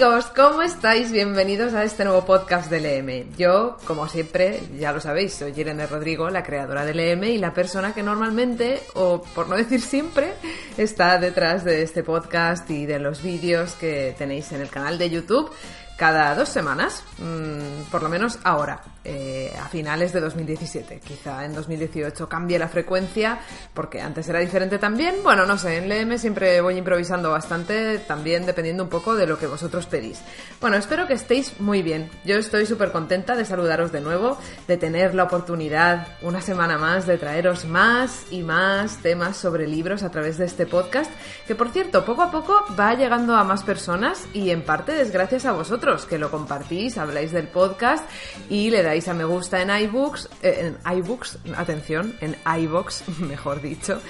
Amigos, ¿cómo estáis? Bienvenidos a este nuevo podcast del EM. Yo, como siempre, ya lo sabéis, soy Irene Rodrigo, la creadora del EM y la persona que normalmente, o por no decir siempre, está detrás de este podcast y de los vídeos que tenéis en el canal de YouTube cada dos semanas, mmm, por lo menos ahora, eh, a finales de 2017. Quizá en 2018 cambie la frecuencia, porque antes era diferente también. Bueno, no sé, en LM siempre voy improvisando bastante, también dependiendo un poco de lo que vosotros pedís. Bueno, espero que estéis muy bien. Yo estoy súper contenta de saludaros de nuevo, de tener la oportunidad una semana más de traeros más y más temas sobre libros a través de este podcast, que por cierto, poco a poco va llegando a más personas y en parte es gracias a vosotros que lo compartís, habláis del podcast y le dais a me gusta en iBooks, eh, en iBooks, atención, en iBox, mejor dicho,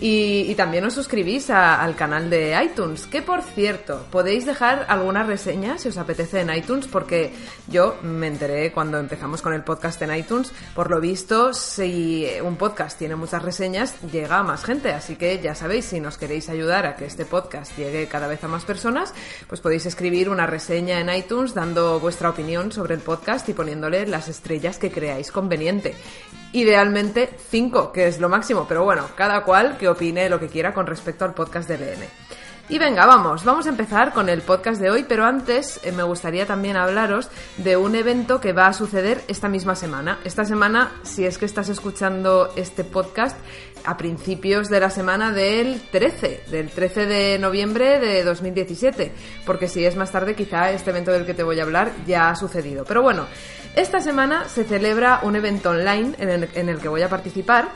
y, también os suscribís al canal de iTunes, que por cierto, podéis dejar alguna reseña si os apetece en iTunes, porque yo me enteré cuando empezamos con el podcast en iTunes, por lo visto, si un podcast tiene muchas reseñas, llega a más gente, así que ya sabéis, si nos queréis ayudar a que este podcast llegue cada vez a más personas, pues podéis escribir una reseña en iTunes dando vuestra opinión sobre el podcast y poniéndole las estrellas que creáis conveniente. Idealmente 5, que es lo máximo, pero bueno, cada cual que opine lo que quiera con respecto al podcast de LM. Y venga, vamos, vamos a empezar con el podcast de hoy, pero antes eh, me gustaría también hablaros de un evento que va a suceder esta misma semana. Esta semana, si es que estás escuchando este podcast, a principios de la semana del 13, del 13 de noviembre de 2017, porque si es más tarde quizá este evento del que te voy a hablar ya ha sucedido. Pero bueno, esta semana se celebra un evento online en el, que voy a participar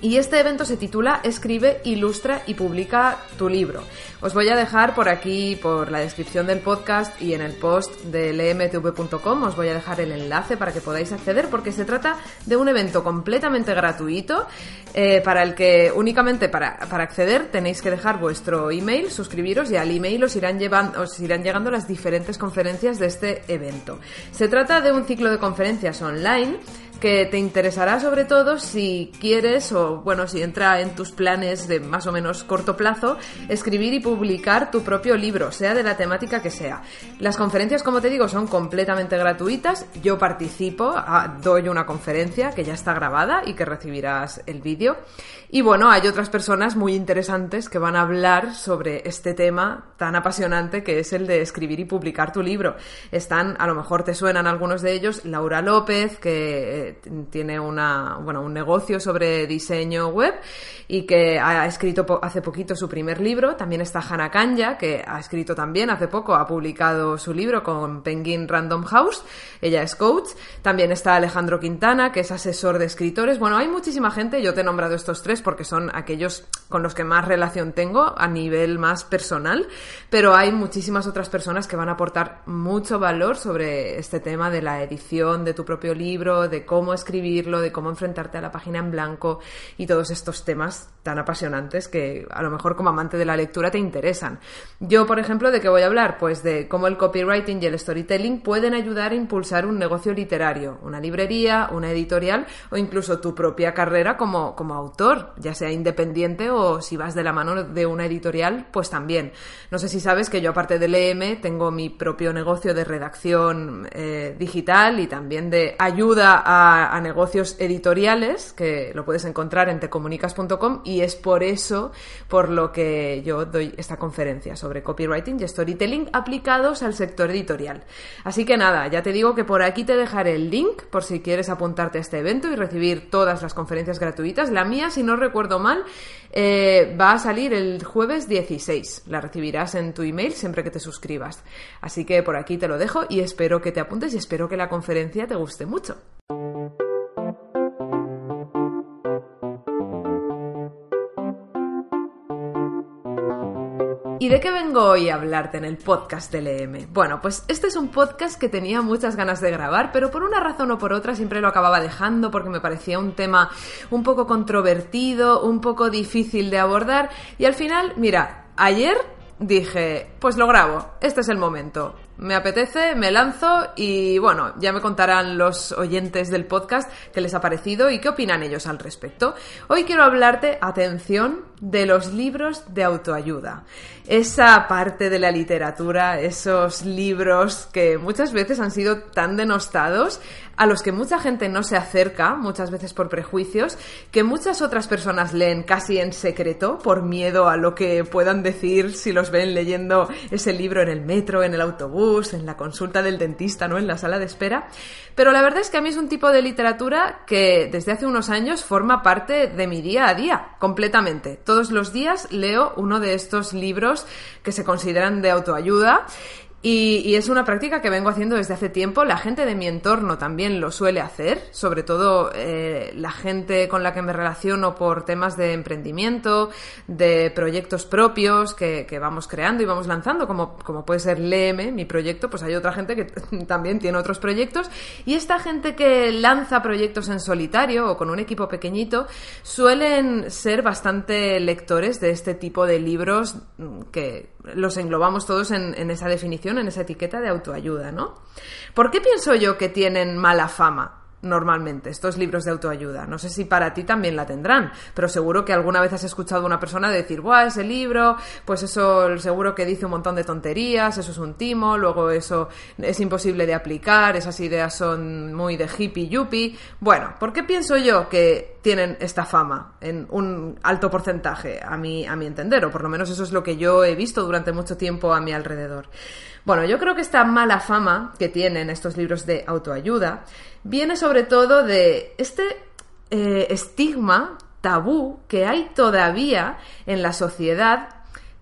y este evento se titula Escribe, ilustra y publica tu libro. Os voy a dejar por aquí, por la descripción del podcast y en el post de lmtv.com, os voy a dejar el enlace para que podáis acceder porque se trata de un evento completamente gratuito eh, para el que únicamente para, para, acceder tenéis que dejar vuestro email, suscribiros y al email os irán, llevando, os irán llegando las diferentes conferencias de este evento. Se trata de un ciclo de conferencias online que te interesará sobre todo si quieres o bueno, si entra en tus planes de más o menos corto plazo, escribir y publicar tu propio libro, sea de la temática que sea. Las conferencias, como te digo, son completamente gratuitas. Yo participo, doy una conferencia que ya está grabada y que recibirás el vídeo. Y bueno, hay otras personas muy interesantes que van a hablar sobre este tema tan apasionante que es el de escribir y publicar tu libro. Están, a lo mejor te suenan algunos de ellos, Laura López, que tiene una, bueno, un negocio sobre diseño web y que ha escrito hace poquito su primer libro. También está Hannah Kanya, que ha escrito también hace poco, ha publicado su libro con Penguin Random House. Ella es coach. También está Alejandro Quintana, que es asesor de escritores. Bueno, hay muchísima gente. Yo te he nombrado estos tres porque son aquellos con los que más relación tengo a nivel más personal, pero hay muchísimas otras personas que van a aportar mucho valor sobre este tema de la edición de tu propio libro, de cómo escribirlo, de cómo enfrentarte a la página en blanco y todos estos temas tan apasionantes que a lo mejor como amante de la lectura te interesan. Yo, por ejemplo, ¿de qué voy a hablar? Pues de cómo el copywriting y el storytelling pueden ayudar a impulsar un negocio literario, una librería, una editorial o incluso tu propia carrera como, como autor, ya sea independiente o si vas de la mano de una editorial, pues también. No sé si sabes que yo aparte del EM tengo mi propio negocio de redacción eh, digital y también de ayuda a, a, negocios editoriales, que lo puedes encontrar en tecomunicas.com y es por eso por lo que yo doy esta conferencia sobre copywriting y storytelling aplicados al sector editorial. Así que nada, ya te digo que por aquí te dejaré el link por si quieres apuntarte a este evento y recibir todas las conferencias gratuitas. La mía, si no recuerdo mal, eh, va a salir el jueves 16. La recibirás en tu email siempre que te suscribas. Así que por aquí te lo dejo y espero que te apuntes y espero que la conferencia te guste mucho. ¿Y de qué vengo hoy a hablarte en el podcast del EM? Bueno, pues este es un podcast que tenía muchas ganas de grabar, pero por una razón o por otra siempre lo acababa dejando porque me parecía un tema un poco controvertido, un poco difícil de abordar y al final, mira, ayer dije, pues lo grabo, este es el momento. Me apetece, me lanzo y bueno, ya me contarán los oyentes del podcast qué les ha parecido y qué opinan ellos al respecto. Hoy quiero hablarte, atención, de los libros de autoayuda. Esa parte de la literatura, esos libros que muchas veces han sido tan denostados, a los que mucha gente no se acerca, muchas veces por prejuicios, que muchas otras personas leen casi en secreto por miedo a lo que puedan decir si los ven leyendo ese libro en el metro, en el autobús, en la consulta del dentista, ¿no? En la sala de espera. Pero la verdad es que a mí es un tipo de literatura que desde hace unos años forma parte de mi día a día, completamente. Todos los días leo uno de estos libros que se consideran de autoayuda y, es una práctica que vengo haciendo desde hace tiempo. La gente de mi entorno también lo suele hacer, sobre todo eh, la gente con la que me relaciono por temas de emprendimiento, de proyectos propios que, vamos creando y vamos lanzando, como, como puede ser Leme, mi proyecto, pues hay otra gente que también tiene otros proyectos. Y esta gente que lanza proyectos en solitario o con un equipo pequeñito suelen ser bastante lectores de este tipo de libros que los englobamos todos en, esa definición, en esa etiqueta de autoayuda, ¿no? ¿Por qué pienso yo que tienen mala fama? normalmente, estos libros de autoayuda. No sé si para ti también la tendrán, pero seguro que alguna vez has escuchado a una persona decir, ¡buah, ese libro! Pues eso seguro que dice un montón de tonterías, eso es un timo, luego eso es imposible de aplicar, esas ideas son muy de hippie yuppie. Bueno, ¿por qué pienso yo que tienen esta fama en un alto porcentaje, a mi, a mi entender? O por lo menos eso es lo que yo he visto durante mucho tiempo a mi alrededor. Bueno, yo creo que esta mala fama que tienen estos libros de autoayuda viene sobre todo de este eh, estigma tabú que hay todavía en la sociedad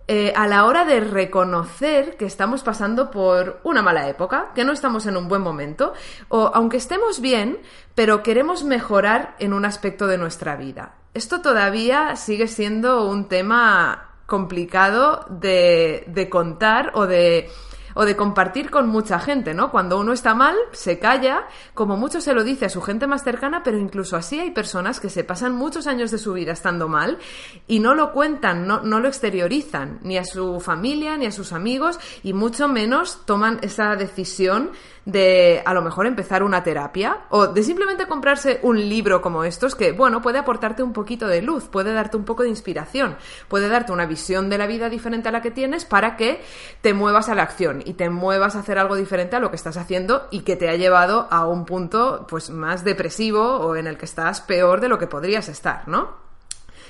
eh, a la hora de reconocer que estamos pasando por una mala época, que no estamos en un buen momento, o aunque estemos bien, pero queremos mejorar en un aspecto de nuestra vida. Esto todavía sigue siendo un tema complicado de contar o de o de compartir con mucha gente, ¿no? Cuando uno está mal, se calla, como mucho se lo dice a su gente más cercana, pero incluso así hay personas que se pasan muchos años de su vida estando mal y no lo cuentan, no, no lo exteriorizan, ni a su familia, ni a sus amigos, y mucho menos toman esa decisión de a lo mejor empezar una terapia o de simplemente comprarse un libro como estos que, bueno, puede aportarte un poquito de luz, puede darte un poco de inspiración, puede darte una visión de la vida diferente a la que tienes para que te muevas a la acción y te muevas a hacer algo diferente a lo que estás haciendo y que te ha llevado a un punto pues más depresivo o en el que estás peor de lo que podrías estar, ¿no?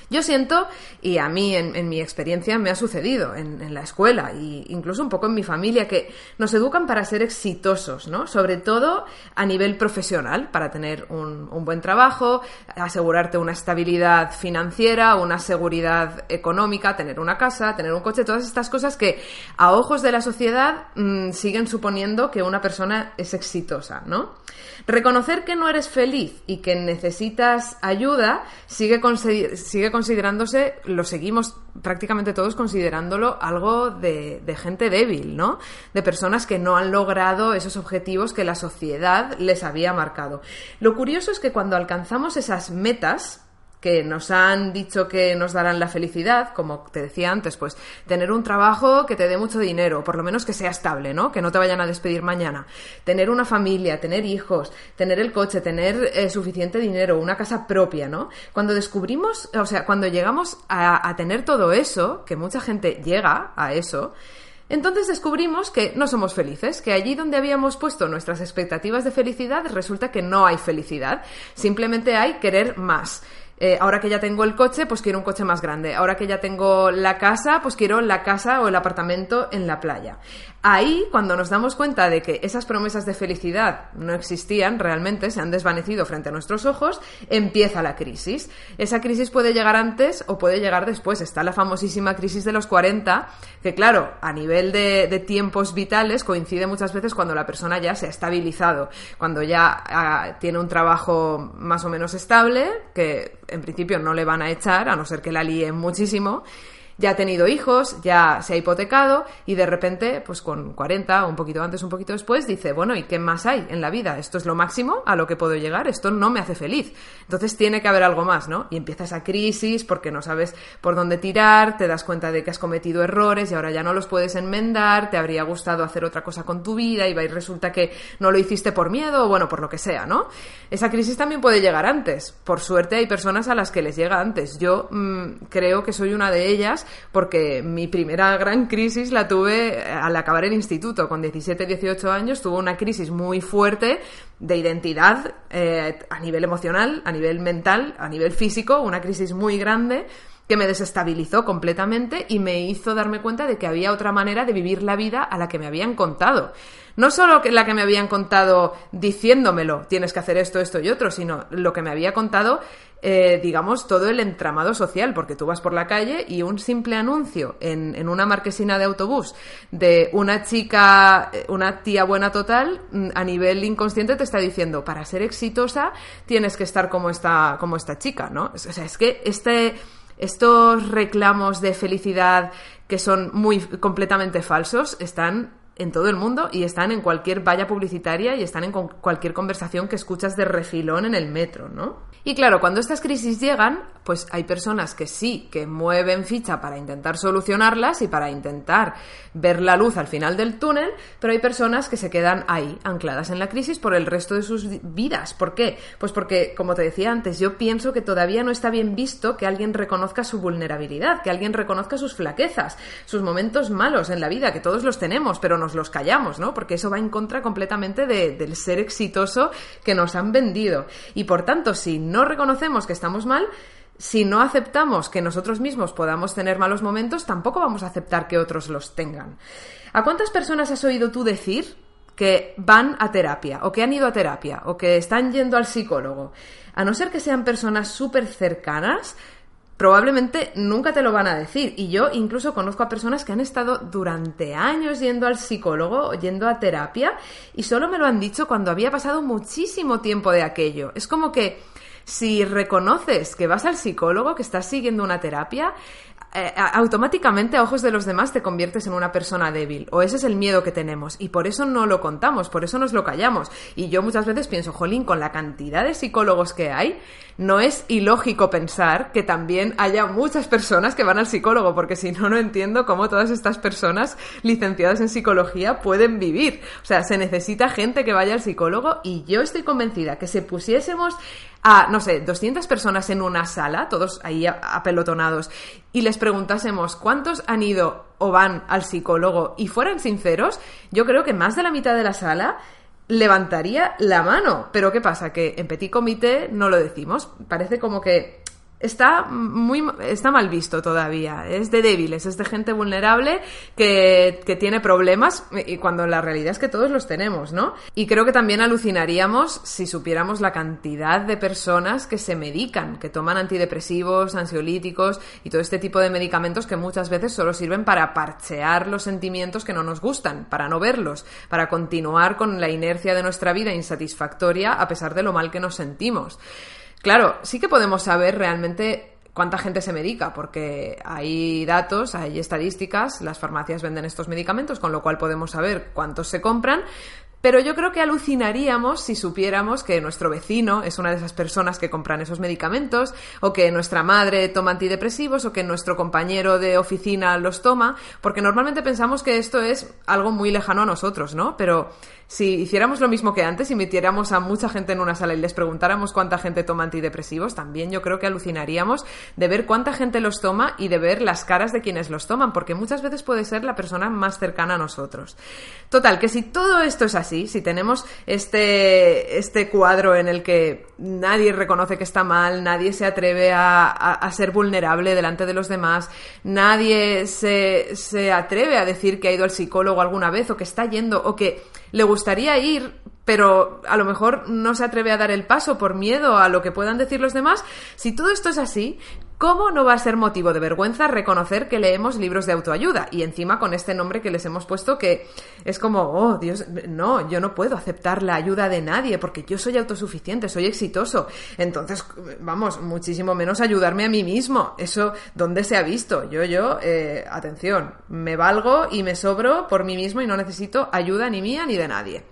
Yo siento, y a mí en, mi experiencia me ha sucedido en, la escuela e incluso un poco en mi familia, que nos educan para ser exitosos, ¿no? Sobre todo a nivel profesional, para tener un, buen trabajo, asegurarte una estabilidad financiera, una seguridad económica, tener una casa, tener un coche, todas estas cosas que a ojos de la sociedad mm, siguen suponiendo que una persona es exitosa, ¿no? Reconocer que no eres feliz y que necesitas ayuda sigue, sigue considerándose, lo seguimos prácticamente todos considerándolo algo de, gente débil, ¿no? De personas que no han logrado esos objetivos que la sociedad les había marcado. Lo curioso es que cuando alcanzamos esas metas, que nos han dicho que nos darán la felicidad, como te decía antes, pues tener un trabajo que te dé mucho dinero, por lo menos que sea estable, ¿no? Que no te vayan a despedir mañana. Tener una familia, tener hijos, tener el coche, tener eh, suficiente dinero, una casa propia, ¿no? Cuando descubrimos, o sea, cuando llegamos a, a tener todo eso, que mucha gente llega a eso, entonces descubrimos que no somos felices, que allí donde habíamos puesto nuestras expectativas de felicidad resulta que no hay felicidad, simplemente hay querer más. Eh, ahora que ya tengo el coche, pues quiero un coche más grande. Ahora que ya tengo la casa, pues quiero la casa o el apartamento en la playa. Ahí, cuando nos damos cuenta de que esas promesas de felicidad no existían realmente, se han desvanecido frente a nuestros ojos, empieza la crisis. Esa crisis puede llegar antes o puede llegar después. Está la famosísima crisis de los 40, que claro, a nivel de, tiempos vitales coincide muchas veces cuando la persona ya se ha estabilizado, cuando ya ah, tiene un trabajo más o menos estable, que en principio no le van a echar, a no ser que la líen muchísimo ya ha tenido hijos, ya se ha hipotecado y de repente, pues con 40 o un poquito antes, un poquito después, dice, bueno, ¿y qué más hay en la vida? Esto es lo máximo a lo que puedo llegar, esto no me hace feliz. Entonces tiene que haber algo más, ¿no? Y empieza esa crisis porque no sabes por dónde tirar, te das cuenta de que has cometido errores y ahora ya no los puedes enmendar, te habría gustado hacer otra cosa con tu vida y resulta que no lo hiciste por miedo o bueno, por lo que sea, ¿no? Esa crisis también puede llegar antes. Por suerte hay personas a las que les llega antes. Yo mm, creo que soy una de ellas porque mi primera gran crisis la tuve al acabar el instituto. Con 17, 18 años tuve una crisis muy fuerte de identidad eh, a nivel emocional, a nivel mental, a nivel físico, una crisis muy grande que me desestabilizó completamente y me hizo darme cuenta de que había otra manera de vivir la vida a la que me habían contado. No solo la que me habían contado diciéndomelo, tienes que hacer esto, esto y otro, sino lo que me había contado eh, digamos, todo el entramado social, porque tú vas por la calle y un simple anuncio en, en, una marquesina de autobús de una chica, eh, una tía buena total, mm, a nivel inconsciente te está diciendo, para ser exitosa tienes que estar como esta, como esta chica, ¿no? O sea, es que este, estos reclamos de felicidad que son muy completamente falsos están en todo el mundo y están en cualquier valla publicitaria y están en cualquier conversación que escuchas de refilón en el metro, ¿no? Y claro, cuando estas crisis llegan, pues hay personas que sí, que mueven ficha para intentar solucionarlas y para intentar ver la luz al final del túnel, pero hay personas que se quedan ahí, ancladas en la crisis por el resto de sus vidas. ¿Por qué? Pues porque, como te decía antes, yo pienso que todavía no está bien visto que alguien reconozca su vulnerabilidad, que alguien reconozca sus flaquezas, sus momentos malos en la vida, que todos los tenemos, pero los callamos, ¿no? Porque eso va en contra completamente del ser exitoso que nos han vendido. Y por tanto, si no reconocemos que estamos mal, si no aceptamos que nosotros mismos podamos tener malos momentos, tampoco vamos a aceptar que otros los tengan. ¿A cuántas personas has oído tú decir que van a terapia o que han ido a terapia o que están yendo al psicólogo? A no ser que sean personas súper cercanas, probablemente nunca te lo van a decir. Y yo incluso conozco a personas que han estado durante años yendo al psicólogo yendo a terapia y solo me lo han dicho cuando había pasado muchísimo tiempo de aquello. Es como que si reconoces que vas al psicólogo, que estás siguiendo una terapia, eh, automáticamente a ojos de los demás te conviertes en una persona débil. O ese es el miedo que tenemos. Y por eso no lo contamos, por eso nos lo callamos. Y yo muchas veces pienso, jolín, con la cantidad de psicólogos que hay, no es ilógico pensar que también haya muchas personas que van al psicólogo, porque si no, no entiendo cómo todas estas personas licenciadas en psicología pueden vivir. O sea, se necesita gente que vaya al psicólogo y yo estoy convencida que si pusiésemos a, no sé, 200 personas en una sala, todos ahí apelotonados, y les preguntásemos cuántos han ido o van al psicólogo y fueran sinceros, yo creo que más de la mitad de la sala levantaría la mano. Pero ¿qué pasa? Que en Petit Comité no lo decimos. Parece como que está muy está mal visto todavía. Es de débiles es de gente vulnerable que, que, tiene problemas y cuando la realidad es que todos los tenemos no y creo que también alucinaríamos si supiéramos la cantidad de personas que se medican que toman antidepresivos ansiolíticos y todo este tipo de medicamentos que muchas veces solo sirven para parchear los sentimientos que no nos gustan para no verlos para continuar con la inercia de nuestra vida insatisfactoria a pesar de lo mal que nos sentimos Claro, sí que podemos saber realmente cuánta gente se medica, porque hay datos, hay estadísticas, las farmacias venden estos medicamentos, con lo cual podemos saber cuántos se compran, pero yo creo que alucinaríamos si supiéramos que nuestro vecino es una de esas personas que compran esos medicamentos, o que nuestra madre toma antidepresivos, o que nuestro compañero de oficina los toma, porque normalmente pensamos que esto es algo muy lejano a nosotros, ¿no? Pero si hiciéramos lo mismo que antes y metiéramos a mucha gente en una sala y les preguntáramos cuánta gente toma antidepresivos, también yo creo que alucinaríamos de ver cuánta gente los toma y de ver las caras de quienes los toman, porque muchas veces puede ser la persona más cercana a nosotros. Total, que si todo esto es así, si tenemos este, este cuadro en el que nadie reconoce que está mal, nadie se atreve a, a, ser vulnerable delante de los demás, nadie se, se atreve a decir que ha ido al psicólogo alguna vez o que está yendo o que le gustaría ir, pero a lo mejor no se atreve a dar el paso por miedo a lo que puedan decir los demás. Si todo esto es así, ¿Cómo no va a ser motivo de vergüenza reconocer que leemos libros de autoayuda? Y encima con este nombre que les hemos puesto que es como, oh, Dios, no, yo no puedo aceptar la ayuda de nadie porque yo soy autosuficiente, soy exitoso. Entonces, vamos, muchísimo menos ayudarme a mí mismo. Eso, ¿dónde se ha visto? Yo, yo, eh, atención, me valgo y me sobro por mí mismo y no necesito ayuda ni mía ni de nadie.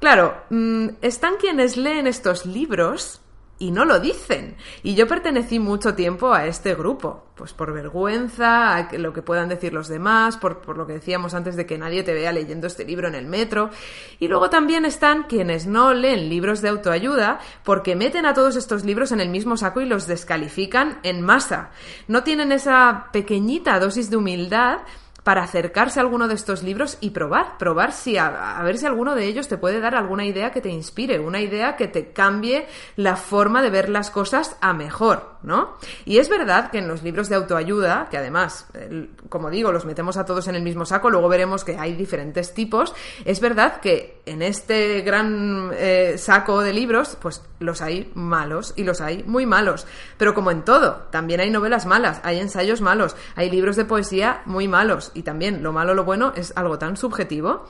Claro, mm, están quienes leen estos libros y no lo dicen. Y yo pertenecí mucho tiempo a este grupo, pues por vergüenza, a lo que puedan decir los demás, por, por, lo que decíamos antes de que nadie te vea leyendo este libro en el metro. Y luego también están quienes no leen libros de autoayuda porque meten a todos estos libros en el mismo saco y los descalifican en masa. No tienen esa pequeñita dosis de humildad para acercarse a alguno de estos libros y probar, probar si a, ver si alguno de ellos te puede dar alguna idea que te inspire, una idea que te cambie la forma de ver las cosas a mejor, ¿no? Y es verdad que en los libros de autoayuda, que además, como digo, los metemos a todos en el mismo saco, luego veremos que hay diferentes tipos, es verdad que en este gran eh, saco de libros, pues los hay malos y los hay muy malos. Pero como en todo, también hay novelas malas, hay ensayos malos, hay libros de poesía muy malos y también lo malo lo bueno es algo tan subjetivo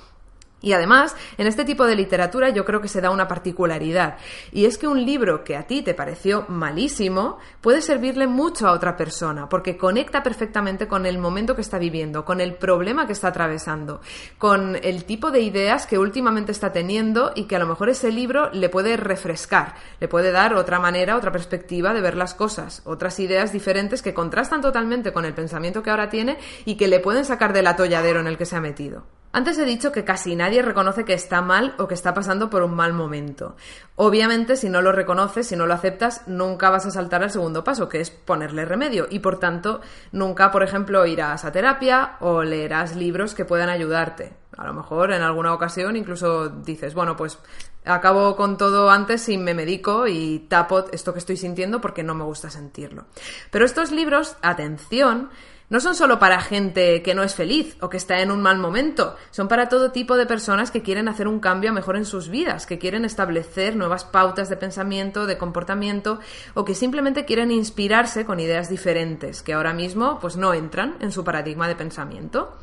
y además, en este tipo de literatura yo creo que se da una particularidad, y es que un libro que a ti te pareció malísimo puede servirle mucho a otra persona, porque conecta perfectamente con el momento que está viviendo, con el problema que está atravesando, con el tipo de ideas que últimamente está teniendo y que a lo mejor ese libro le puede refrescar, le puede dar otra manera, otra perspectiva de ver las cosas, otras ideas diferentes que contrastan totalmente con el pensamiento que ahora tiene y que le pueden sacar del atolladero en el que se ha metido. Antes he dicho que casi nadie reconoce que está mal o que está pasando por un mal momento. Obviamente, si no lo reconoces, si no lo aceptas, nunca vas a saltar al segundo paso, que es ponerle remedio. Y por tanto, nunca, por ejemplo, irás a terapia o leerás libros que puedan ayudarte. A lo mejor en alguna ocasión incluso dices, bueno, pues acabo con todo antes y me medico y tapo esto que estoy sintiendo porque no me gusta sentirlo. Pero estos libros, atención, no son solo para gente que no es feliz o que está en un mal momento, son para todo tipo de personas que quieren hacer un cambio mejor en sus vidas, que quieren establecer nuevas pautas de pensamiento, de comportamiento o que simplemente quieren inspirarse con ideas diferentes que ahora mismo pues no entran en su paradigma de pensamiento.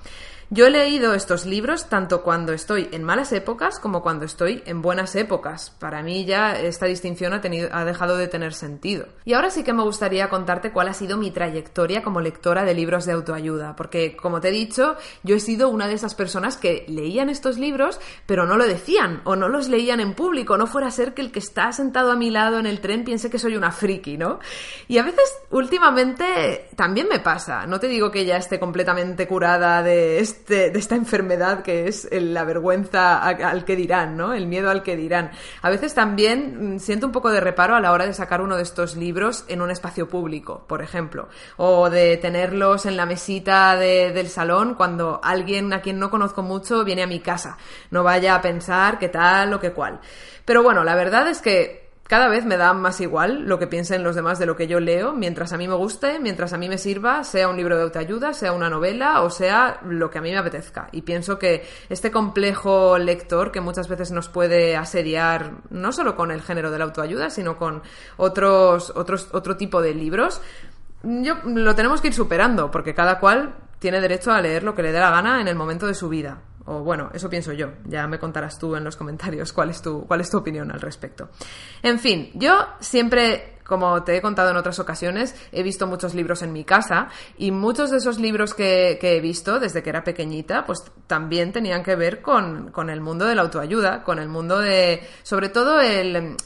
Yo he leído estos libros tanto cuando estoy en malas épocas como cuando estoy en buenas épocas. Para mí ya esta distinción ha, tenido, ha dejado de tener sentido. Y ahora sí que me gustaría contarte cuál ha sido mi trayectoria como lectora de libros de autoayuda, porque como te he dicho, yo he sido una de esas personas que leían estos libros pero no lo decían o no los leían en público, no fuera a ser que el que está sentado a mi lado en el tren piense que soy una friki, ¿no? Y a veces últimamente también me pasa, no te digo que ya esté completamente curada de esto este, de esta enfermedad que es la vergüenza al que dirán, ¿no? El miedo al que dirán. A veces también mm, siento un poco de reparo a la hora de sacar uno de estos libros en un espacio público, por ejemplo, o de tenerlos en la mesita del salón cuando alguien a quien no conozco mucho viene a mi casa. No vaya a pensar qué tal o qué cual. Pero bueno, la verdad es que cada vez me da más igual lo que piensen los demás de lo que yo leo, mientras a mí me guste, mientras a mí me sirva, sea un libro de autoayuda, sea una novela o sea lo que a mí me apetezca. Y pienso que este complejo lector que muchas veces nos puede asediar no solo con el género de la autoayuda, sino con otros, otros, otro tipo de libros, yo, lo tenemos que ir superando, porque cada cual tiene derecho a leer lo que le dé la gana en el momento de su vida. O bueno, eso pienso yo. Ya me contarás tú en los comentarios cuál es tu, cuál es tu opinión al respecto. En fin, yo siempre como te he contado en otras ocasiones, he visto muchos libros en mi casa y muchos de esos libros que, he visto desde que era pequeñita, pues también tenían que ver con, el mundo de la autoayuda, con el mundo de, sobre todo el,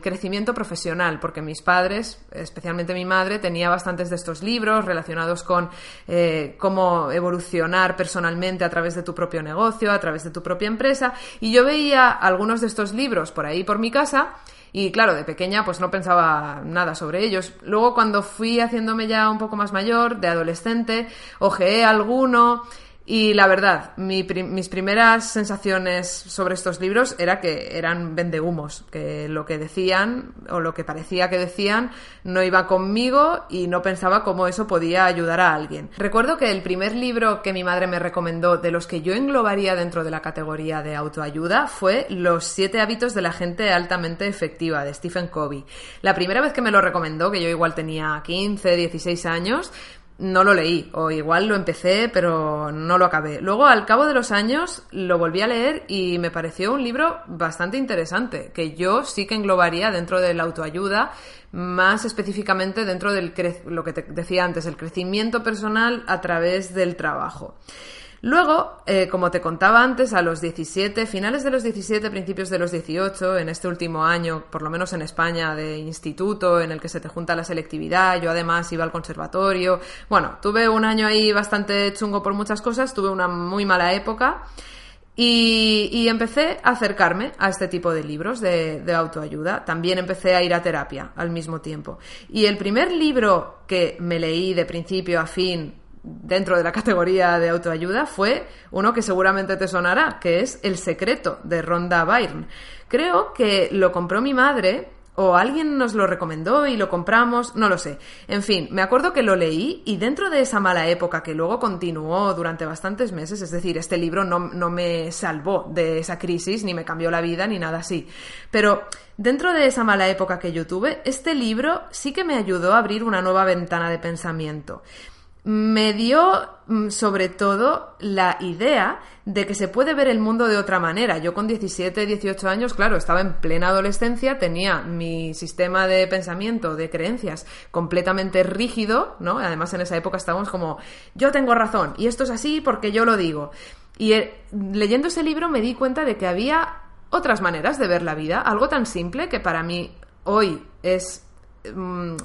crecimiento profesional, porque mis padres, especialmente mi madre, tenía bastantes de estos libros relacionados con eh, cómo evolucionar personalmente a través de tu propio negocio, a través de tu propia empresa, y yo veía algunos de estos libros por ahí por mi casa y claro, de pequeña pues no pensaba nada sobre ellos. Luego cuando fui haciéndome ya un poco más mayor, de adolescente, ojeé alguno Y la verdad, mis primeras sensaciones sobre estos libros era que eran vendehumos, que lo que decían o lo que parecía que decían no iba conmigo y no pensaba cómo eso podía ayudar a alguien. Recuerdo que el primer libro que mi madre me recomendó de los que yo englobaría dentro de la categoría de autoayuda fue Los siete hábitos de la gente altamente efectiva de Stephen Covey. La primera vez que me lo recomendó, que yo igual tenía 15, 16 años, no lo leí, o igual lo empecé, pero no lo acabé. Luego, al cabo de los años, lo volví a leer y me pareció un libro bastante interesante, que yo sí que englobaría dentro de la autoayuda, más específicamente dentro de lo que te decía antes, el crecimiento personal a través del trabajo. Luego, eh, como te contaba antes, a los 17, finales de los 17, principios de los 18, en este último año, por lo menos en España, de instituto, en el que se te junta la selectividad, yo además iba al conservatorio. Bueno, tuve un año ahí bastante chungo por muchas cosas, tuve una muy mala época. Y, empecé a acercarme a este tipo de libros de, de, autoayuda. También empecé a ir a terapia al mismo tiempo. Y el primer libro que me leí de principio a fin dentro de la categoría de autoayuda fue uno que seguramente te sonará, que es El secreto de Rhonda Byrne. Creo que lo compró mi madre o alguien nos lo recomendó y lo compramos, no lo sé. En fin, me acuerdo que lo leí y dentro de esa mala época que luego continuó durante bastantes meses, es decir, este libro no, no me salvó de esa crisis, ni me cambió la vida, ni nada así. Pero dentro de esa mala época que yo tuve, este libro sí que me ayudó a abrir una nueva ventana de pensamiento me dio mm, sobre todo la idea de que se puede ver el mundo de otra manera. Yo con 17, 18 años, claro, estaba en plena adolescencia, tenía mi sistema de pensamiento, de creencias completamente rígido, ¿no? Además en esa época estábamos como, yo tengo razón y esto es así porque yo lo digo. Y eh, leyendo ese libro me di cuenta de que había otras maneras de ver la vida, algo tan simple que para mí hoy es mm,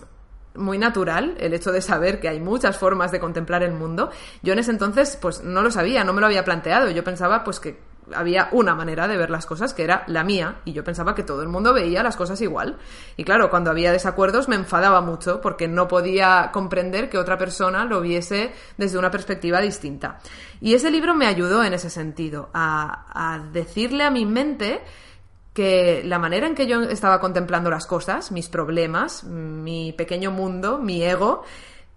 muy natural el hecho de saber que hay muchas formas de contemplar el mundo. Yo en ese entonces pues no lo sabía, no me lo había planteado. Yo pensaba pues que había una manera de ver las cosas que era la mía y yo pensaba que todo el mundo veía las cosas igual. Y claro, cuando había desacuerdos me enfadaba mucho porque no podía comprender que otra persona lo viese desde una perspectiva distinta. Y ese libro me ayudó en ese sentido, a, a decirle a mi mente que la manera en que yo estaba contemplando las cosas, mis problemas, mi pequeño mundo, mi ego,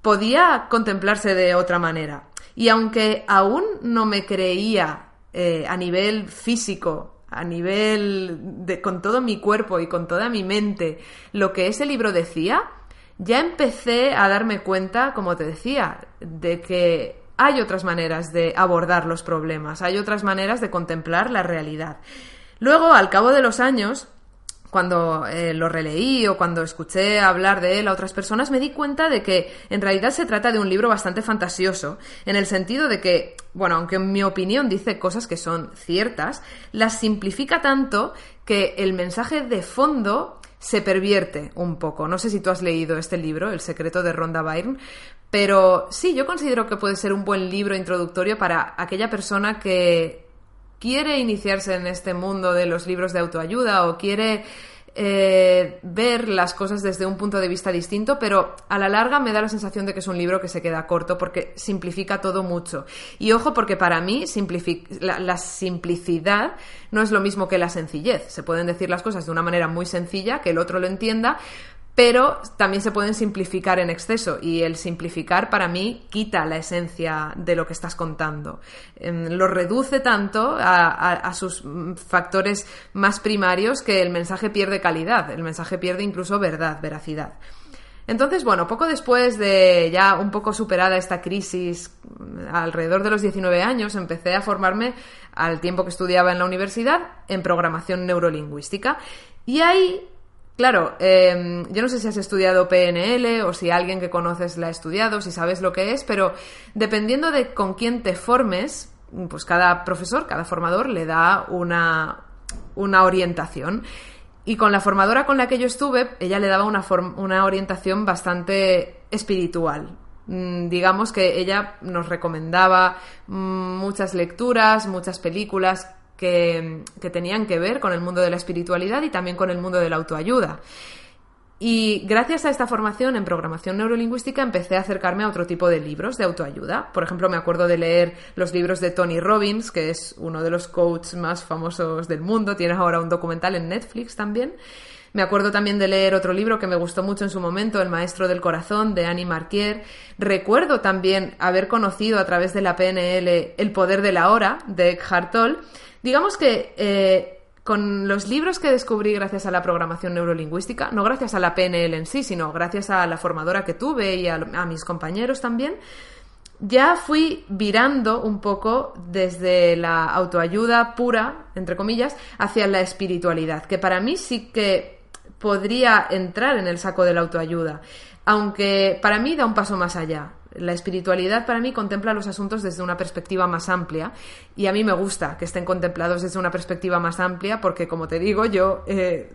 podía contemplarse de otra manera. Y aunque aún no me creía eh, a nivel físico, a nivel de con todo mi cuerpo y con toda mi mente lo que ese libro decía, ya empecé a darme cuenta, como te decía, de que hay otras maneras de abordar los problemas, hay otras maneras de contemplar la realidad. Luego, al cabo de los años, cuando eh, lo releí o cuando escuché hablar de él a otras personas, me di cuenta de que en realidad se trata de un libro bastante fantasioso, en el sentido de que, bueno, aunque en mi opinión dice cosas que son ciertas, las simplifica tanto que el mensaje de fondo se pervierte un poco. No sé si tú has leído este libro, El secreto de Rhonda Byrne, pero sí, yo considero que puede ser un buen libro introductorio para aquella persona que quiere iniciarse en este mundo de los libros de autoayuda o quiere eh, ver las cosas desde un punto de vista distinto, pero a la larga me da la sensación de que es un libro que se queda corto porque simplifica todo mucho. Y ojo, porque para mí la, simplicidad no es lo mismo que la sencillez. Se pueden decir las cosas de una manera muy sencilla, que el otro lo entienda, pero también se pueden simplificar en exceso y el simplificar para mí quita la esencia de lo que estás contando. Em, lo reduce tanto a, sus factores más primarios que el mensaje pierde calidad, el mensaje pierde incluso verdad, veracidad. Entonces, bueno, poco después de ya un poco superada esta crisis, alrededor de los 19 años, empecé a formarme al tiempo que estudiaba en la universidad en programación neurolingüística. Y ahí Claro, em, yo no sé si has estudiado PNL o si alguien que conoces la ha estudiado, si sabes lo que es, pero dependiendo de con quién te formes, pues cada profesor, cada formador le da una, una orientación. Y con la formadora con la que yo estuve, ella le daba una, una orientación bastante espiritual. Mm, digamos que ella nos recomendaba mm, muchas lecturas, muchas películas que, tenían que ver con el mundo de la espiritualidad y también con el mundo de la autoayuda. Y gracias a esta formación en programación neurolingüística empecé a acercarme a otro tipo de libros de autoayuda. Por ejemplo, me acuerdo de leer los libros de Tony Robbins, que es uno de los coaches más famosos del mundo. Tiene ahora un documental en Netflix también. Me acuerdo también de leer otro libro que me gustó mucho en su momento, El Maestro del Corazón, de Annie Marquier. Recuerdo también haber conocido a través de la PNL El Poder de la Hora, de Eckhart Tolle. Digamos que eh, con los libros que descubrí gracias a la programación neurolingüística, no gracias a la PNL en sí, sino gracias a la formadora que tuve y a, a mis compañeros también, ya fui virando un poco desde la autoayuda pura, entre comillas, hacia la espiritualidad, que para mí sí que podría entrar en el saco de la autoayuda, aunque para mí da un paso más allá. La espiritualidad para mí contempla los asuntos desde una perspectiva más amplia y a mí me gusta que estén contemplados desde una perspectiva más amplia porque, como te digo, yo eh,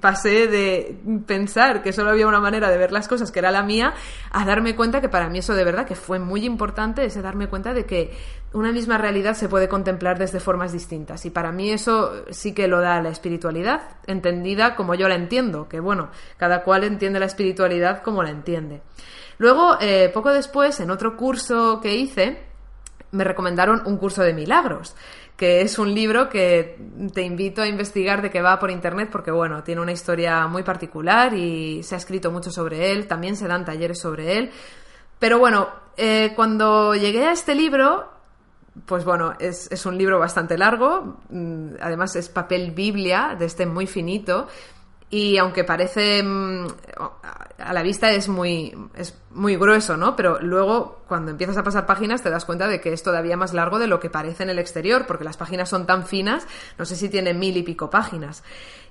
pasé de pensar que solo había una manera de ver las cosas que era la mía a darme cuenta que para mí eso de verdad que fue muy importante, ese darme cuenta de que una misma realidad se puede contemplar desde formas distintas y para mí eso sí que lo da la espiritualidad entendida como yo la entiendo, que bueno, cada cual entiende la espiritualidad como la entiende. Luego, eh, poco después, en otro curso que hice, me recomendaron un curso de milagros, que es un libro que te invito a investigar de qué va por internet porque, bueno, tiene una historia muy particular y se ha escrito mucho sobre él, también se dan talleres sobre él. Pero bueno, eh, cuando llegué a este libro, pues bueno, es, es, un libro bastante largo, mm, además es papel Biblia, de este muy finito, y aunque parece mm, a la vista es muy, es muy grueso, ¿no? Pero luego cuando empiezas a pasar páginas te das cuenta de que es todavía más largo de lo que parece en el exterior, porque las páginas son tan finas, no sé si tiene mil y pico páginas.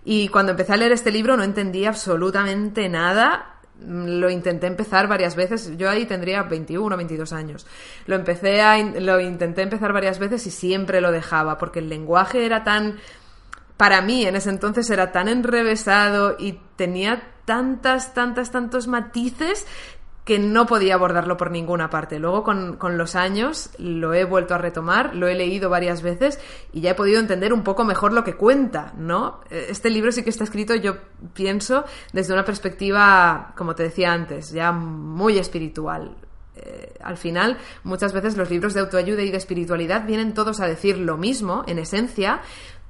Y cuando empecé a leer este libro no entendí absolutamente nada, lo intenté empezar varias veces. Yo ahí tendría 21 o 22 años. Lo empecé a, lo intenté empezar varias veces y siempre lo dejaba porque el lenguaje era tan para mí en ese entonces era tan enrevesado y tenía tantas, tantas, tantos matices que no podía abordarlo por ninguna parte. Luego, con, los años, lo he vuelto a retomar, lo he leído varias veces y ya he podido entender un poco mejor lo que cuenta, ¿no? Este libro sí que está escrito, yo pienso, desde una perspectiva, como te decía antes, ya muy espiritual. Eh, al final, muchas veces los libros de autoayuda y de espiritualidad vienen todos a decir lo mismo, en esencia,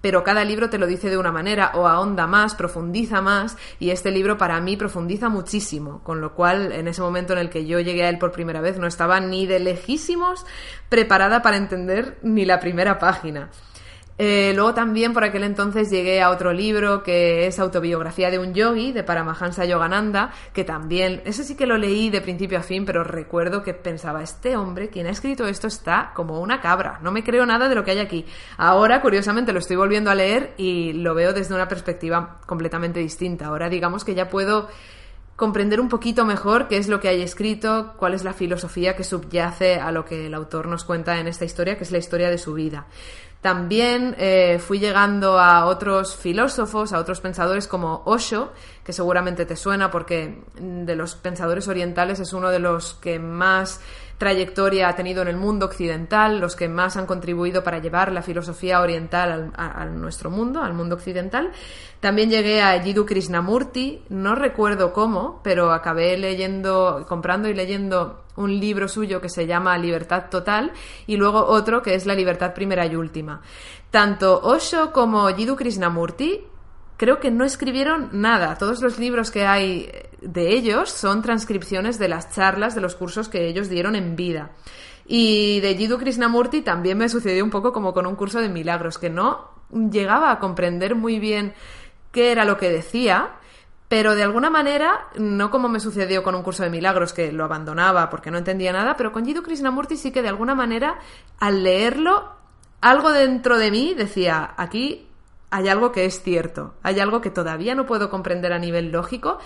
pero cada libro te lo dice de una manera o ahonda más, profundiza más y este libro para mí profundiza muchísimo, con lo cual en ese momento en el que yo llegué a él por primera vez no estaba ni de lejísimos preparada para entender ni la primera página. Eh, luego también por aquel entonces llegué a otro libro que es Autobiografía de un yogi de Paramahansa Yogananda, que también, ese sí que lo leí de principio a fin, pero recuerdo que pensaba, este hombre, quien ha escrito esto está como una cabra, no me creo nada de lo que hay aquí. Ahora, curiosamente, lo estoy volviendo a leer y lo veo desde una perspectiva completamente distinta. Ahora digamos que ya puedo comprender un poquito mejor qué es lo que hay escrito, cuál es la filosofía que subyace a lo que el autor nos cuenta en esta historia, que es la historia de su vida. También eh, fui llegando a otros filósofos, a otros pensadores como Osho, que seguramente te suena porque de los pensadores orientales es uno de los que más trayectoria ha tenido en el mundo occidental, los que más han contribuido para llevar la filosofía oriental a, nuestro mundo, al mundo occidental. También llegué a Jiddu Krishnamurti, no recuerdo cómo, pero acabé leyendo, comprando y leyendo un libro suyo que se llama Libertad Total y luego otro que es La Libertad Primera y Última. Tanto Osho como Jiddu Krishnamurti creo que no escribieron nada. Todos los libros que hay de ellos son transcripciones de las charlas de los cursos que ellos dieron en vida. Y de Jiddu Krishnamurti también me sucedió un poco como con un curso de milagros, que no llegaba a comprender muy bien qué era lo que decía, pero de alguna manera, no como me sucedió con un curso de milagros que lo abandonaba porque no entendía nada, pero con Jiddu Krishnamurti sí que de alguna manera, al leerlo, algo dentro de mí decía, aquí hay algo que es cierto, hay algo que todavía no puedo comprender a nivel lógico,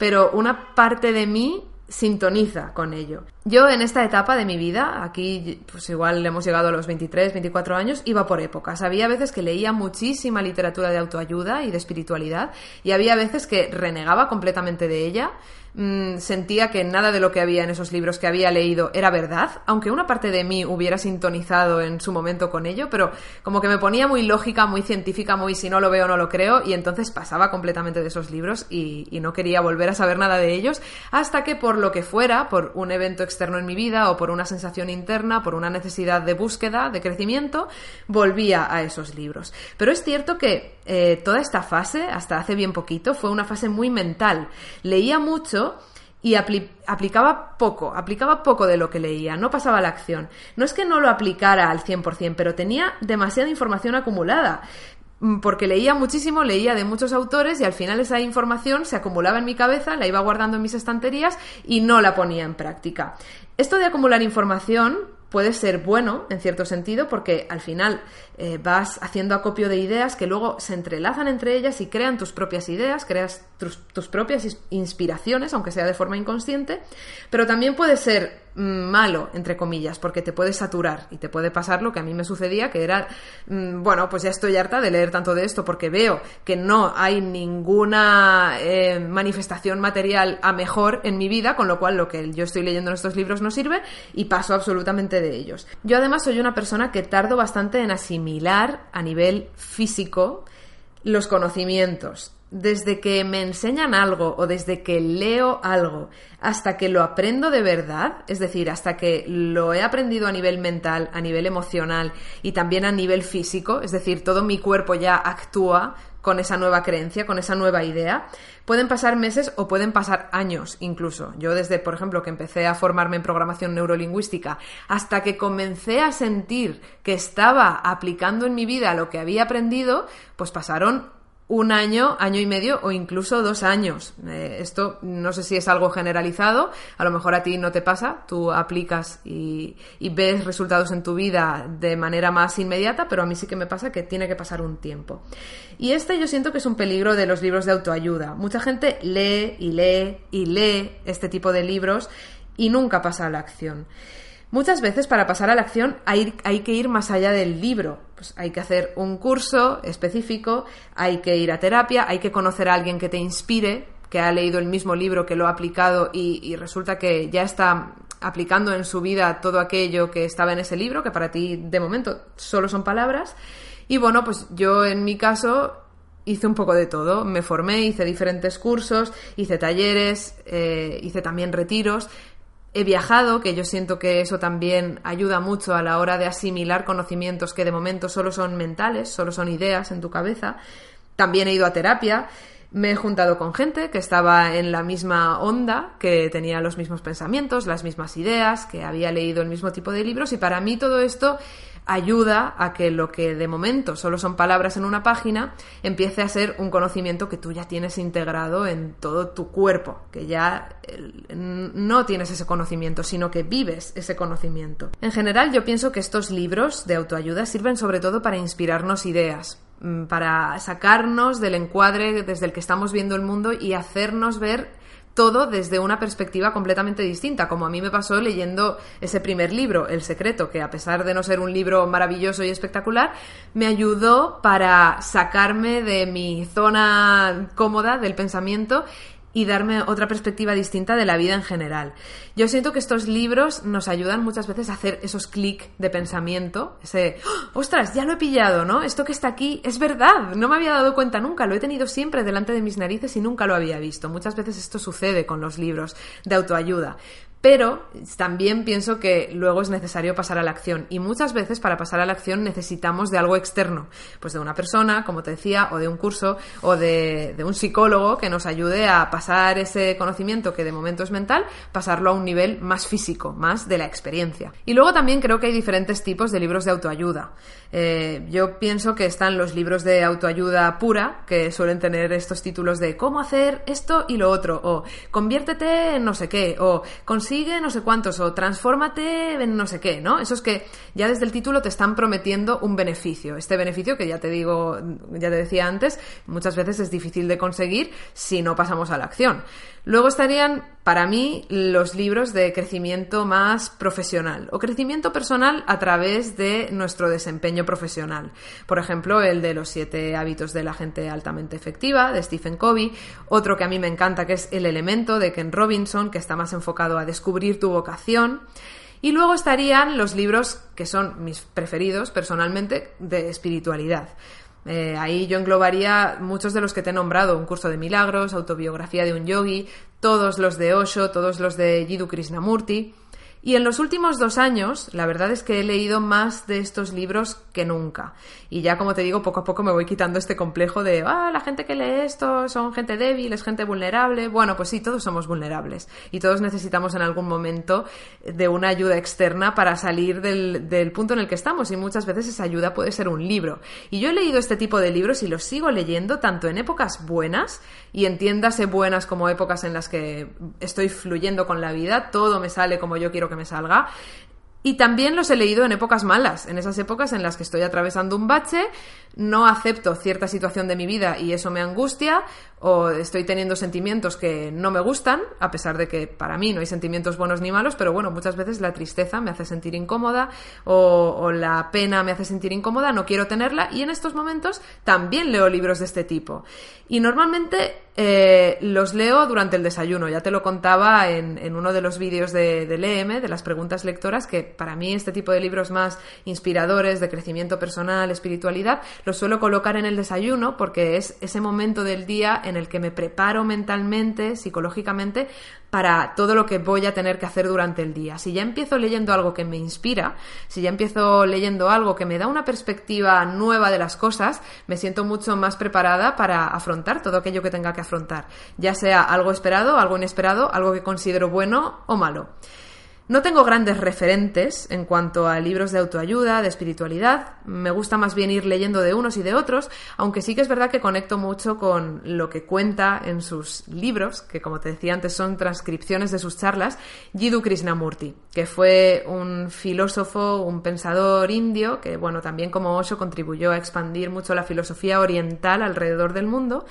pero una parte de mí sintoniza con ello. Yo en esta etapa de mi vida, aquí pues igual hemos llegado a los 23, 24 años, iba por épocas. Había veces que leía muchísima literatura de autoayuda y de espiritualidad y había veces que renegaba completamente de ella Mm, sentía que nada de lo que había en esos libros que había leído era verdad, aunque una parte de mí hubiera sintonizado en su momento con ello, pero como que me ponía muy lógica, muy científica, muy si no lo veo no lo creo, y entonces pasaba completamente de esos libros y, y no quería volver a saber nada de ellos, hasta que por lo que fuera, por un evento externo en mi vida o por una sensación interna, por una necesidad de búsqueda, de crecimiento, volvía a esos libros. Pero es cierto que eh, toda esta fase, hasta hace bien poquito, fue una fase muy mental. Leía mucho y aplicaba poco, aplicaba poco de lo que leía, no pasaba a la acción. No es que no lo aplicara al 100%, pero tenía demasiada información acumulada porque leía muchísimo, leía de muchos autores y al final esa información se acumulaba en mi cabeza, la iba guardando en mis estanterías y no la ponía en práctica. Esto de acumular información puede ser bueno en cierto sentido porque al final eh, vas haciendo acopio de ideas que luego se entrelazan entre ellas y crean tus propias ideas, creas tus, propias inspiraciones, aunque sea de forma inconsciente, pero también puede ser mm, malo, entre comillas, porque te puede saturar y te puede pasar lo que a mí me sucedía, que era, mm, bueno, pues ya estoy harta de leer tanto de esto porque veo que no hay ninguna eh, manifestación material a mejor en mi vida, con lo cual lo que yo estoy leyendo en estos libros no sirve y paso absolutamente de ellos. Yo además soy una persona que tardo bastante en asimilar a nivel físico los conocimientos desde que me enseñan algo o desde que leo algo hasta que lo aprendo de verdad, es decir, hasta que lo he aprendido a nivel mental, a nivel emocional y también a nivel físico, es decir, todo mi cuerpo ya actúa con esa nueva creencia, con esa nueva idea, pueden pasar meses o pueden pasar años incluso. Yo desde, por ejemplo, que empecé a formarme en programación neurolingüística hasta que comencé a sentir que estaba aplicando en mi vida lo que había aprendido, pues pasaron un año, año y medio o incluso dos años. Eh, esto no sé si es algo generalizado, a lo mejor a ti no te pasa, tú aplicas y, ves resultados en tu vida de manera más inmediata, pero a mí sí que me pasa que tiene que pasar un tiempo. Y este yo siento que es un peligro de los libros de autoayuda. Mucha gente lee y lee y lee este tipo de libros y nunca pasa a la acción. Muchas veces para pasar a la acción hay, que ir más allá del libro. Pues hay que hacer un curso específico, hay que ir a terapia, hay que conocer a alguien que te inspire, que ha leído el mismo libro, que lo ha aplicado y, y resulta que ya está aplicando en su vida todo aquello que estaba en ese libro, que para ti de momento solo son palabras. Y bueno, pues yo en mi caso hice un poco de todo. Me formé, hice diferentes cursos, hice talleres, eh, hice también retiros he viajado, que yo siento que eso también ayuda mucho a la hora de asimilar conocimientos que de momento solo son mentales, solo son ideas en tu cabeza. También he ido a terapia, me he juntado con gente que estaba en la misma onda, que tenía los mismos pensamientos, las mismas ideas, que había leído el mismo tipo de libros y para mí todo esto ayuda a que lo que de momento solo son palabras en una página empiece a ser un conocimiento que tú ya tienes integrado en todo tu cuerpo, que ya no tienes ese conocimiento, sino que vives ese conocimiento. En general yo pienso que estos libros de autoayuda sirven sobre todo para inspirarnos ideas, mm, para sacarnos del encuadre desde el que estamos viendo el mundo y hacernos ver todo desde una perspectiva completamente distinta, como a mí me pasó leyendo ese primer libro, El Secreto, que a pesar de no ser un libro maravilloso y espectacular, me ayudó para sacarme de mi zona cómoda del pensamiento y darme otra perspectiva distinta de la vida en general. Yo siento que estos libros nos ayudan muchas veces a hacer esos clics de pensamiento, ese, ¡Oh, ostras, ya lo he pillado, ¿no? Esto que está aquí es verdad, no me había dado cuenta nunca, lo he tenido siempre delante de mis narices y nunca lo había visto. Muchas veces esto sucede con los libros de autoayuda. Pero también pienso que luego es necesario pasar a la acción y muchas veces para pasar a la acción necesitamos de algo externo, pues de una persona, como te decía, o de un curso o de, un psicólogo que nos ayude a pasar ese conocimiento que de momento es mental, pasarlo a un nivel más físico, más de la experiencia. Y luego también creo que hay diferentes tipos de libros de autoayuda. Eh, yo pienso que están los libros de autoayuda pura, que suelen tener estos títulos de cómo hacer esto y lo otro, o conviértete en no sé qué, o consigue no sé cuántos, o transfórmate en no sé qué, ¿no? Esos que ya desde el título te están prometiendo un beneficio. Este beneficio que ya te digo, ya te decía antes, muchas veces es difícil de conseguir si no pasamos a la acción. Luego estarían para mí los libros de crecimiento más profesional o crecimiento personal a través de nuestro desempeño profesional. Por ejemplo, el de los siete hábitos de la gente altamente efectiva de Stephen Covey, otro que a mí me encanta que es El elemento de Ken Robinson, que está más enfocado a descubrir tu vocación. Y luego estarían los libros que son mis preferidos personalmente de espiritualidad. Eh, ahí yo englobaría muchos de los que te he nombrado, un curso de milagros, autobiografía de un yogi, todos los de Osho, todos los de Jiddu Krishnamurti. Y en los últimos dos años, la verdad es que he leído más de estos libros que nunca. Y ya, como te digo, poco a poco me voy quitando este complejo de, ah, la gente que lee esto son gente débil, es gente vulnerable. Bueno, pues sí, todos somos vulnerables. Y todos necesitamos en algún momento de una ayuda externa para salir del, del punto en el que estamos. Y muchas veces esa ayuda puede ser un libro. Y yo he leído este tipo de libros y los sigo leyendo tanto en épocas buenas, y entiéndase buenas como épocas en las que estoy fluyendo con la vida, todo me sale como yo quiero que me salga. Y también los he leído en épocas malas, en esas épocas en las que estoy atravesando un bache, no acepto cierta situación de mi vida y eso me angustia, o estoy teniendo sentimientos que no me gustan, a pesar de que para mí no hay sentimientos buenos ni malos, pero bueno, muchas veces la tristeza me hace sentir incómoda o, la pena me hace sentir incómoda, no quiero tenerla y en estos momentos también leo libros de este tipo. Y normalmente eh, los leo durante el desayuno, ya te lo contaba en, uno de los vídeos de, del de las preguntas lectoras, que para mí este tipo de libros más inspiradores, de crecimiento personal, espiritualidad, los suelo colocar en el desayuno porque es ese momento del día en el que me preparo mentalmente, psicológicamente, para todo lo que voy a tener que hacer durante el día. Si ya empiezo leyendo algo que me inspira, si ya empiezo leyendo algo que me da una perspectiva nueva de las cosas, me siento mucho más preparada para afrontar todo aquello que tenga que afrontar, ya sea algo esperado, algo inesperado, algo que considero bueno o malo. No tengo grandes referentes en cuanto a libros de autoayuda, de espiritualidad. Me gusta más bien ir leyendo de unos y de otros, aunque sí que es verdad que conecto mucho con lo que cuenta en sus libros, que como te decía antes son transcripciones de sus charlas, Jiddu Krishnamurti, que fue un filósofo, un pensador indio, que bueno, también como Osho contribuyó a expandir mucho la filosofía oriental alrededor del mundo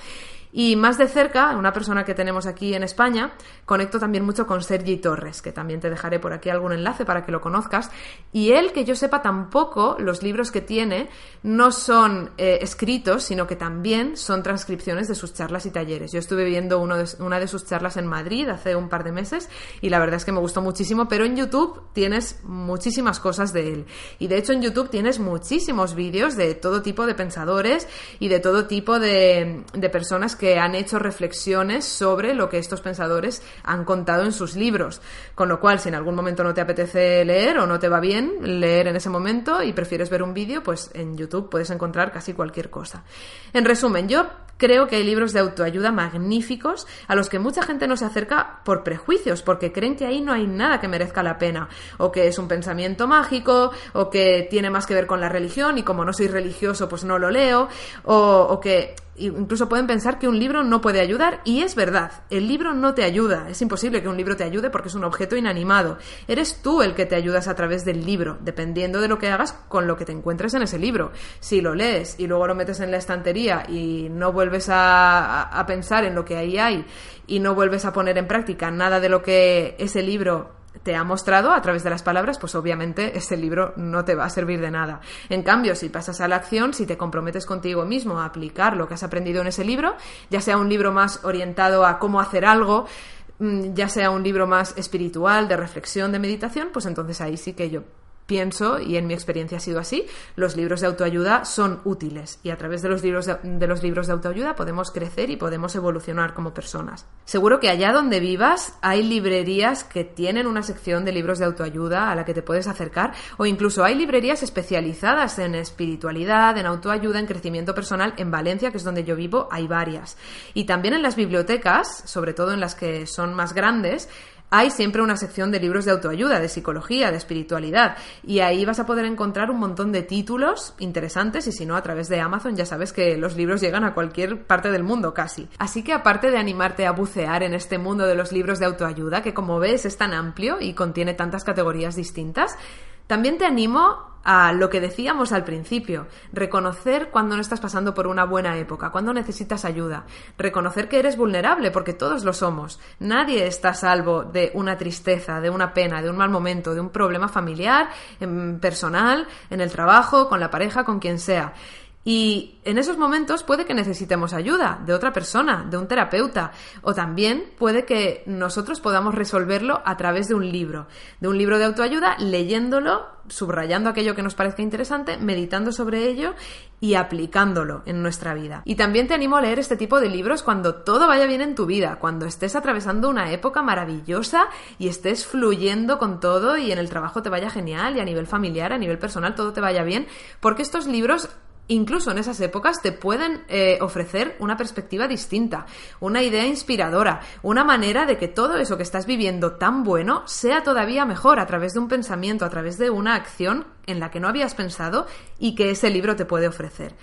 y más de cerca, una persona que tenemos aquí en España, conecto también mucho con Sergi Torres, que también te dejaré por aquí algún enlace para que lo conozcas. Y él, que yo sepa tampoco, los libros que tiene no son eh, escritos, sino que también son transcripciones de sus charlas y talleres. Yo estuve viendo una de sus charlas en Madrid hace un par de meses y la verdad es que me gustó muchísimo, pero en YouTube tienes muchísimas cosas de él. Y de hecho en YouTube tienes muchísimos vídeos de todo tipo de pensadores y de todo tipo de, personas han hecho reflexiones sobre lo que estos pensadores han contado en sus libros. Con lo cual, si en algún momento no te apetece leer o no te va bien leer en ese momento y prefieres ver un vídeo, pues en YouTube puedes encontrar casi cualquier cosa. En resumen, yo creo que hay libros de autoayuda magníficos a los que mucha gente no se acerca por prejuicios, porque creen que ahí no hay nada que merezca la pena, o que es un pensamiento mágico, o que tiene más que ver con la religión y como no soy religioso pues no lo leo, o, o que incluso pueden pensar que un libro no puede ayudar y es verdad, el libro no te ayuda, es imposible que un libro te ayude porque es un objeto inanimado. Eres tú el que te ayudas a través del libro, dependiendo de lo que hagas con lo que te encuentres en ese libro. Si lo lees y luego lo metes en la estantería y no vuelves a, a pensar en lo que ahí hay y no vuelves a poner en práctica nada de lo que ese libro te ha mostrado a través de las palabras, pues obviamente ese libro no te va a servir de nada. En cambio, si pasas a la acción, si te comprometes contigo mismo a aplicar lo que has aprendido en ese libro, ya sea un libro más orientado a cómo hacer algo, mm, ya sea un libro más espiritual, de reflexión, de meditación, pues entonces ahí sí que yo pienso, y en mi experiencia ha sido así, los libros de autoayuda son útiles y a través de los libros de, los libros de autoayuda podemos crecer y podemos evolucionar como personas. Seguro que allá donde vivas hay librerías que tienen una sección de libros de autoayuda a la que te puedes acercar o incluso hay librerías especializadas en espiritualidad, en autoayuda, en crecimiento personal. En Valencia, que es donde yo vivo, hay varias. Y también en las bibliotecas, sobre todo en las que son más grandes, hay siempre una sección de libros de autoayuda, de psicología, de espiritualidad, y ahí vas a poder encontrar un montón de títulos interesantes y si no a través de Amazon ya sabes que los libros llegan a cualquier parte del mundo casi. Así que aparte de animarte a bucear en este mundo de los libros de autoayuda, que como ves es tan amplio y contiene tantas categorías distintas, También te animo a lo que decíamos al principio, reconocer cuando no estás pasando por una buena época, cuando necesitas ayuda, reconocer que eres vulnerable, porque todos lo somos. Nadie está a salvo de una tristeza, de una pena, de un mal momento, de un problema familiar, em, personal, en el trabajo, con la pareja, con quien sea. Y en esos momentos puede que necesitemos ayuda de otra persona, de un terapeuta, o también puede que nosotros podamos resolverlo a través de un libro, de un libro de autoayuda, leyéndolo, subrayando aquello que nos parezca interesante, meditando sobre ello y aplicándolo en nuestra vida. Y también te animo a leer este tipo de libros cuando todo vaya bien en tu vida, cuando estés atravesando una época maravillosa y estés fluyendo con todo y en el trabajo te vaya genial y a nivel familiar, a nivel personal todo te vaya bien, porque estos libros incluso en esas épocas te pueden eh, ofrecer una perspectiva distinta, una idea inspiradora, una manera de que todo eso que estás viviendo tan bueno sea todavía mejor a través de un pensamiento, a través de una acción en la que no habías pensado y que ese libro te puede ofrecer.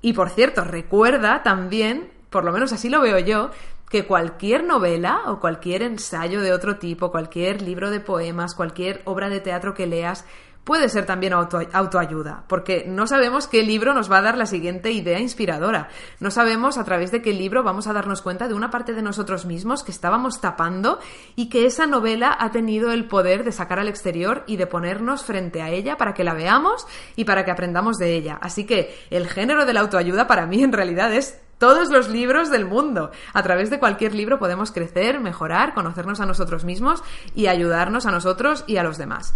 Y por cierto, recuerda también, por lo menos así lo veo yo, que cualquier novela o cualquier ensayo de otro tipo, cualquier libro de poemas, cualquier obra de teatro que leas, puede ser también autoayuda, porque no sabemos qué libro nos va a dar la siguiente idea inspiradora. No sabemos a través de qué libro vamos a darnos cuenta de una parte de nosotros mismos que estábamos tapando y que esa novela ha tenido el poder de sacar al exterior y de ponernos frente a ella para que la veamos y para que aprendamos de ella. Así que el género de la autoayuda para mí en realidad es todos los libros del mundo. A través de cualquier libro podemos crecer, mejorar, conocernos a nosotros mismos y ayudarnos a nosotros y a los demás.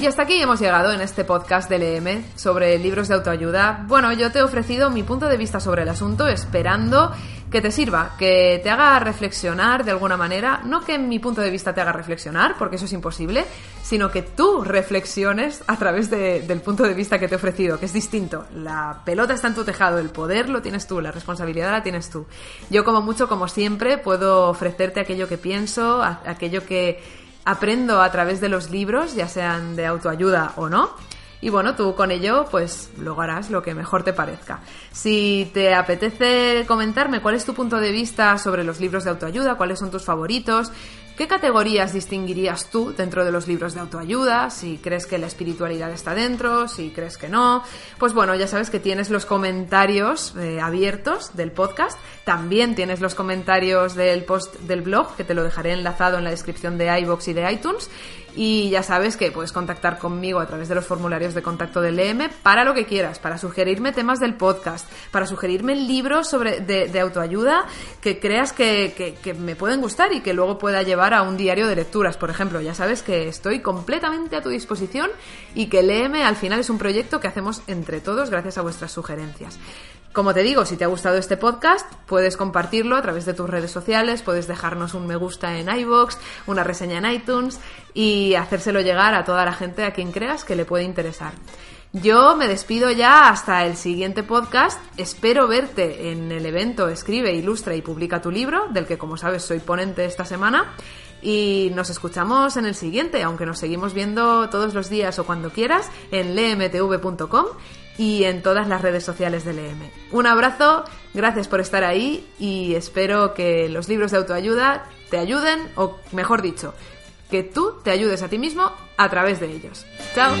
Y hasta aquí hemos llegado en este podcast del EM sobre libros de autoayuda. Bueno, yo te he ofrecido mi punto de vista sobre el asunto esperando que te sirva, que te haga reflexionar de alguna manera, no que mi punto de vista te haga reflexionar, porque eso es imposible, sino que tú reflexiones a través del punto de vista que te he ofrecido, que es distinto. La pelota está en tu tejado, el poder lo tienes tú, la responsabilidad la tienes tú. Yo como mucho, como siempre, puedo ofrecerte aquello que pienso, aquello que aprendo a través de los libros, ya sean de autoayuda o no. Y bueno, tú con ello, pues luego harás lo que mejor te parezca. Si te apetece comentarme cuál es tu punto de vista sobre los libros de autoayuda, cuáles son tus favoritos, ¿Qué categorías distinguirías tú dentro de los libros de autoayuda? Si crees que la espiritualidad está dentro, si crees que no. Pues bueno, ya sabes que tienes los comentarios eh, abiertos del podcast. También tienes los comentarios del post del blog, que te lo dejaré enlazado en la descripción de iBox y de iTunes. Y ya sabes que puedes contactar conmigo a través de los formularios de contacto del EM para lo que quieras, para sugerirme temas del podcast, para sugerirme libros sobre, de, autoayuda que creas que, que, me pueden gustar y que luego pueda llevar a un diario de lecturas, por ejemplo. Ya sabes que estoy completamente a tu disposición y que el EM al final es un proyecto que hacemos entre todos gracias a vuestras sugerencias. Como te digo, si te ha gustado este podcast, puedes compartirlo a través de tus redes sociales, puedes dejarnos un me gusta en iVoox, una reseña en iTunes y hacérselo llegar a toda la gente a quien creas que le puede interesar. Yo me despido ya hasta el siguiente podcast. Espero verte en el evento Escribe, Ilustra y Publica tu libro, del que como sabes soy ponente esta semana. Y nos escuchamos en el siguiente, aunque nos seguimos viendo todos los días o cuando quieras en lemtv.com y en todas las redes sociales del EM. Un abrazo, gracias por estar ahí y espero que los libros de autoayuda te ayuden, o mejor dicho, que tú te ayudes a ti mismo a través de ellos. ¡Chao!